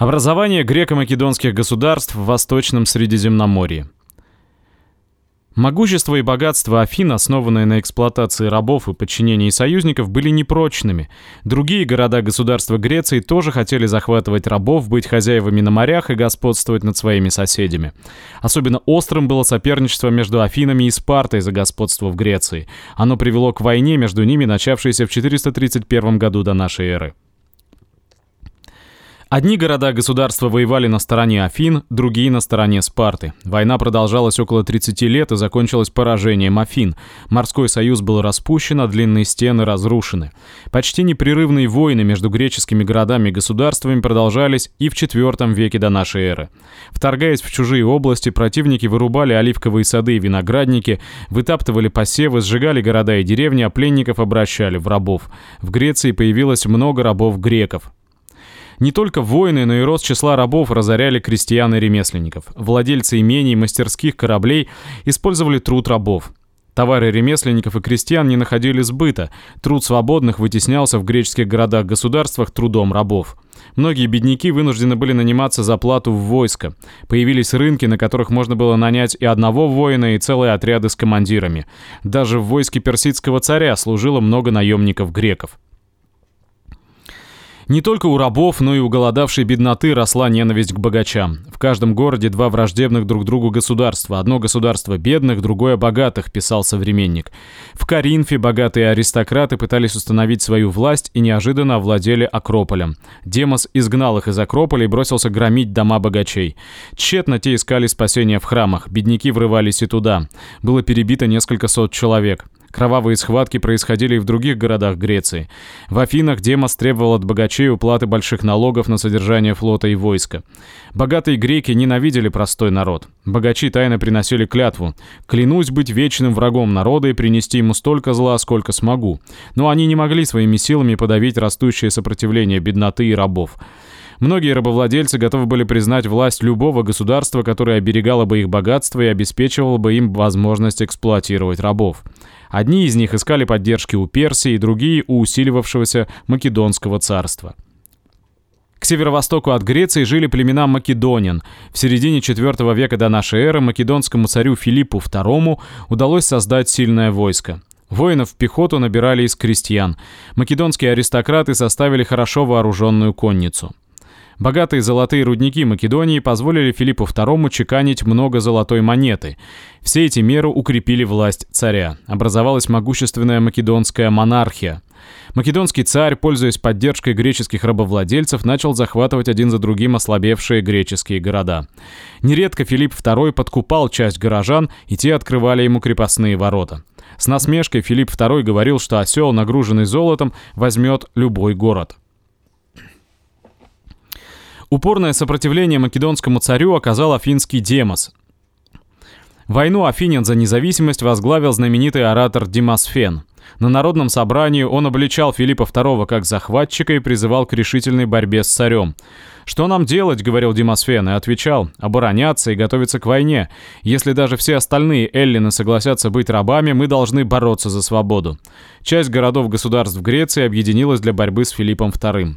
Образование греко-македонских государств в Восточном Средиземноморье. Могущество и богатство Афин, основанные на эксплуатации рабов и подчинении союзников, были непрочными. Другие города-государства Греции тоже хотели захватывать рабов, быть хозяевами на морях и господствовать над своими соседями. Особенно острым было соперничество между Афинами и Спартой за господство в Греции. Оно привело к войне между ними, начавшейся в 431 году до нашей эры. Одни города-государства воевали на стороне Афин, другие на стороне Спарты. Война продолжалась около 30 лет и закончилась поражением Афин. Морской союз был распущен, а длинные стены разрушены. Почти непрерывные войны между греческими городами и государствами продолжались и в IV веке до нашей эры. Вторгаясь в чужие области, противники вырубали оливковые сады и виноградники, вытаптывали посевы, сжигали города и деревни, а пленников обращали в рабов. В Греции появилось много рабов-греков. Не только воины, но и рост числа рабов разоряли крестьян и ремесленников. Владельцы имений мастерских кораблей использовали труд рабов. Товары ремесленников и крестьян не находили сбыта. Труд свободных вытеснялся в греческих городах-государствах трудом рабов. Многие бедняки вынуждены были наниматься за плату в войско. Появились рынки, на которых можно было нанять и одного воина, и целые отряды с командирами. Даже в войске персидского царя служило много наемников греков. Не только у рабов, но и у голодавшей бедноты росла ненависть к богачам. В каждом городе два враждебных друг другу государства. Одно государство бедных, другое богатых, писал современник. В Каринфе богатые аристократы пытались установить свою власть и неожиданно овладели Акрополем. Демос изгнал их из Акрополя и бросился громить дома богачей. Тщетно те искали спасения в храмах, бедняки врывались и туда. Было перебито несколько сот человек. Кровавые схватки происходили и в других городах Греции. В Афинах Демос требовал от богачей уплаты больших налогов на содержание флота и войска. Богатые греки ненавидели простой народ. Богачи тайно приносили клятву «Клянусь быть вечным врагом народа и принести ему столько зла, сколько смогу». Но они не могли своими силами подавить растущее сопротивление бедноты и рабов. Многие рабовладельцы готовы были признать власть любого государства, которое оберегало бы их богатство и обеспечивало бы им возможность эксплуатировать рабов. Одни из них искали поддержки у Персии, другие — у усиливавшегося Македонского царства. К северо-востоку от Греции жили племена македонин. В середине IV века до нашей эры македонскому царю Филиппу II удалось создать сильное войско. Воинов в пехоту набирали из крестьян. Македонские аристократы составили хорошо вооруженную конницу. Богатые золотые рудники Македонии позволили Филиппу II чеканить много золотой монеты. Все эти меры укрепили власть царя. Образовалась могущественная македонская монархия. Македонский царь, пользуясь поддержкой греческих рабовладельцев, начал захватывать один за другим ослабевшие греческие города. Нередко Филипп II подкупал часть горожан, и те открывали ему крепостные ворота. С насмешкой Филипп II говорил, что осел, нагруженный золотом, возьмет любой город. Упорное сопротивление македонскому царю оказал афинский Демос. Войну Афинян за независимость возглавил знаменитый оратор Димасфен. На народном собрании он обличал Филиппа II как захватчика и призывал к решительной борьбе с царем. «Что нам делать?» — говорил Димасфен и отвечал. «Обороняться и готовиться к войне. Если даже все остальные эллины согласятся быть рабами, мы должны бороться за свободу». Часть городов-государств Греции объединилась для борьбы с Филиппом II.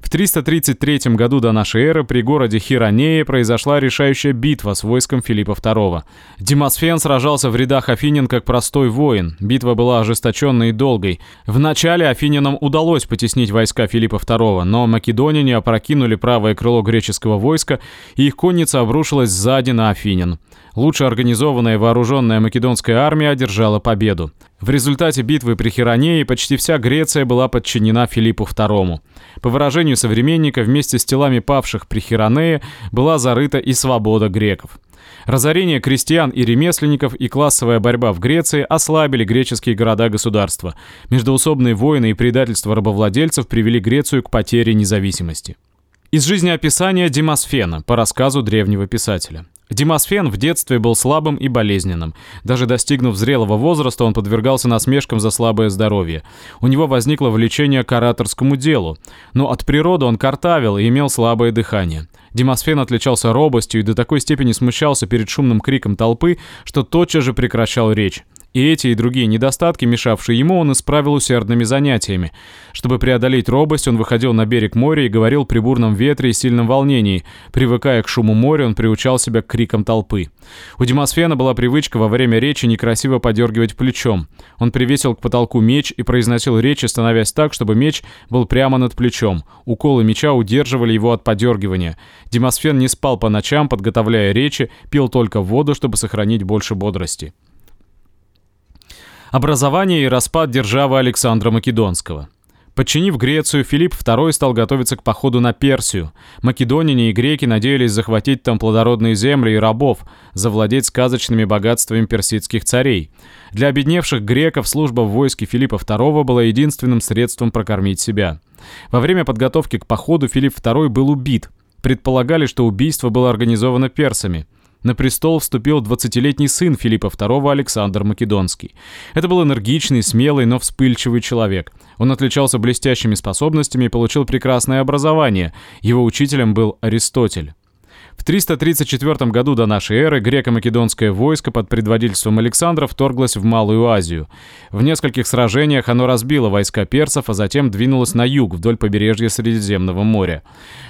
В 333 году до нашей эры при городе Хиронее произошла решающая битва с войском Филиппа II. Демосфен сражался в рядах афинин как простой воин. Битва была ожесточенной и долгой. Вначале афининам удалось потеснить войска Филиппа II, но македоняне опрокинули правое крыло греческого войска, и их конница обрушилась сзади на афинин. Лучше организованная вооруженная македонская армия одержала победу. В результате битвы при Хиронее почти вся Греция была подчинена Филиппу II. По выражению современника, вместе с телами павших при Хиронее была зарыта и свобода греков. Разорение крестьян и ремесленников и классовая борьба в Греции ослабили греческие города-государства. Междоусобные войны и предательство рабовладельцев привели Грецию к потере независимости. Из жизнеописания Демосфена по рассказу древнего писателя. Демосфен в детстве был слабым и болезненным. Даже достигнув зрелого возраста, он подвергался насмешкам за слабое здоровье. У него возникло влечение к ораторскому делу. Но от природы он картавил и имел слабое дыхание. Демосфен отличался робостью и до такой степени смущался перед шумным криком толпы, что тотчас же прекращал речь. И эти и другие недостатки, мешавшие ему, он исправил усердными занятиями. Чтобы преодолеть робость, он выходил на берег моря и говорил при бурном ветре и сильном волнении. Привыкая к шуму моря, он приучал себя к крикам толпы. У Демосфена была привычка во время речи некрасиво подергивать плечом. Он привесил к потолку меч и произносил речи, становясь так, чтобы меч был прямо над плечом. Уколы меча удерживали его от подергивания. Демосфен не спал по ночам, подготовляя речи, пил только воду, чтобы сохранить больше бодрости. Образование и распад державы Александра Македонского. Подчинив Грецию, Филипп II стал готовиться к походу на Персию. Македоняне и греки надеялись захватить там плодородные земли и рабов, завладеть сказочными богатствами персидских царей. Для обедневших греков служба в войске Филиппа II была единственным средством прокормить себя. Во время подготовки к походу Филипп II был убит. Предполагали, что убийство было организовано персами. На престол вступил 20-летний сын Филиппа II Александр Македонский. Это был энергичный, смелый, но вспыльчивый человек. Он отличался блестящими способностями и получил прекрасное образование. Его учителем был Аристотель. В 334 году до нашей эры греко-македонское войско под предводительством Александра вторглось в Малую Азию. В нескольких сражениях оно разбило войска персов, а затем двинулось на юг, вдоль побережья Средиземного моря.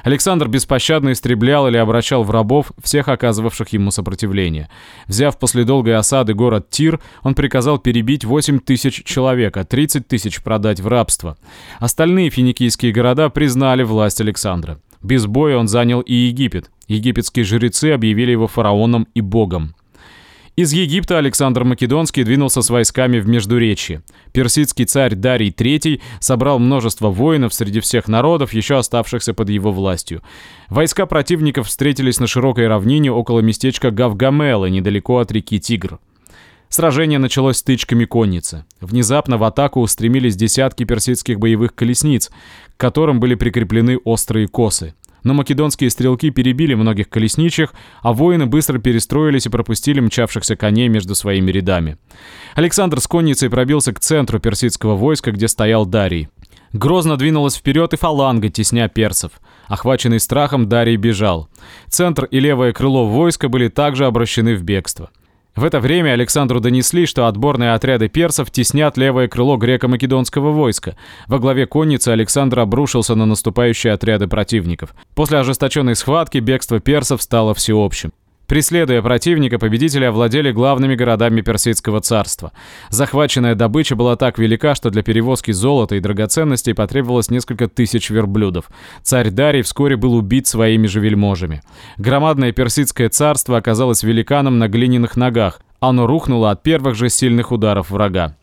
Александр беспощадно истреблял или обращал в рабов всех оказывавших ему сопротивление. Взяв после долгой осады город Тир, он приказал перебить 8 тысяч человек, а 30 тысяч продать в рабство. Остальные финикийские города признали власть Александра. Без боя он занял и Египет. Египетские жрецы объявили его фараоном и богом. Из Египта Александр Македонский двинулся с войсками в Междуречье. Персидский царь Дарий III собрал множество воинов среди всех народов, еще оставшихся под его властью. Войска противников встретились на широкой равнине около местечка Гавгамелы, недалеко от реки Тигр. Сражение началось стычками конницы. Внезапно в атаку устремились десятки персидских боевых колесниц, к которым были прикреплены острые косы. Но македонские стрелки перебили многих колесничьих, а воины быстро перестроились и пропустили мчавшихся коней между своими рядами. Александр с конницей пробился к центру персидского войска, где стоял Дарий. Грозно двинулась вперед и фаланга, тесня персов. Охваченный страхом, Дарий бежал. Центр и левое крыло войска были также обращены в бегство. В это время Александру донесли, что отборные отряды персов теснят левое крыло греко-македонского войска. Во главе конницы Александр обрушился на наступающие отряды противников. После ожесточенной схватки бегство персов стало всеобщим. Преследуя противника, победители овладели главными городами Персидского царства. Захваченная добыча была так велика, что для перевозки золота и драгоценностей потребовалось несколько тысяч верблюдов. Царь Дарий вскоре был убит своими же вельможами. Громадное Персидское царство оказалось великаном на глиняных ногах. Оно рухнуло от первых же сильных ударов врага.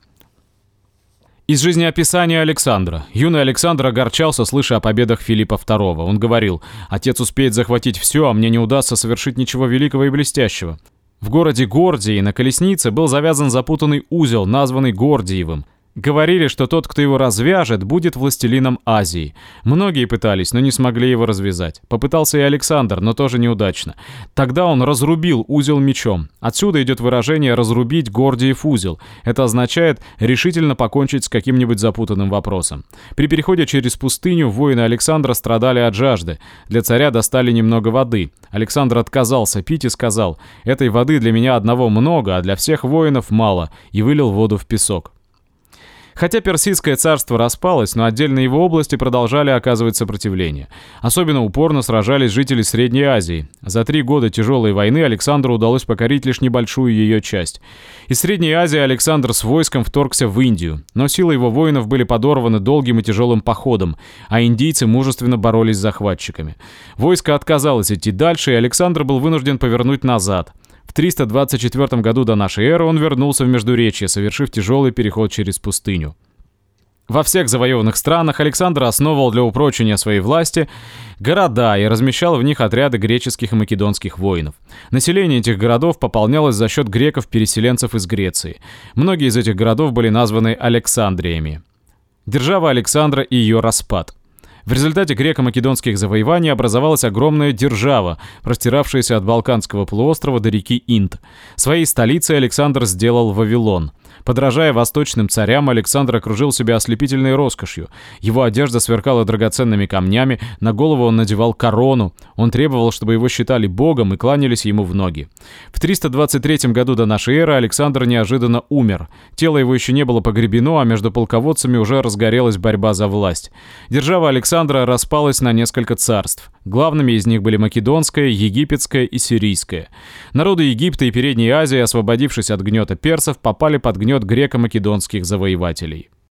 Из жизнеописания Александра. Юный Александр огорчался, слыша о победах Филиппа II. Он говорил, «Отец успеет захватить все, а мне не удастся совершить ничего великого и блестящего». В городе Гордии на колеснице был завязан запутанный узел, названный Гордиевым. Говорили, что тот, кто его развяжет, будет властелином Азии. Многие пытались, но не смогли его развязать. Попытался и Александр, но тоже неудачно. Тогда он разрубил узел мечом. Отсюда идет выражение «разрубить Гордиев узел». Это означает решительно покончить с каким-нибудь запутанным вопросом. При переходе через пустыню воины Александра страдали от жажды. Для царя достали немного воды. Александр отказался пить и сказал «Этой воды для меня одного много, а для всех воинов мало», и вылил воду в песок. Хотя Персидское царство распалось, но отдельные его области продолжали оказывать сопротивление. Особенно упорно сражались жители Средней Азии. За три года тяжелой войны Александру удалось покорить лишь небольшую ее часть. Из Средней Азии Александр с войском вторгся в Индию, но силы его воинов были подорваны долгим и тяжелым походом, а индийцы мужественно боролись с захватчиками. Войско отказалось идти дальше, и Александр был вынужден повернуть назад – в 324 году до нашей эры он вернулся в Междуречье, совершив тяжелый переход через пустыню. Во всех завоеванных странах Александр основывал для упрочения своей власти города и размещал в них отряды греческих и македонских воинов. Население этих городов пополнялось за счет греков-переселенцев из Греции. Многие из этих городов были названы Александриями. Держава Александра и ее распад – в результате греко-македонских завоеваний образовалась огромная держава, простиравшаяся от Балканского полуострова до реки Инд. Своей столицей Александр сделал Вавилон. Подражая восточным царям, Александр окружил себя ослепительной роскошью. Его одежда сверкала драгоценными камнями, на голову он надевал корону. Он требовал, чтобы его считали богом и кланялись ему в ноги. В 323 году до нашей эры Александр неожиданно умер. Тело его еще не было погребено, а между полководцами уже разгорелась борьба за власть. Держава Александра распалась на несколько царств. Главными из них были Македонское, Египетское и Сирийское. Народы Египта и Передней Азии, освободившись от гнета персов, попали под гнет греко-македонских завоевателей.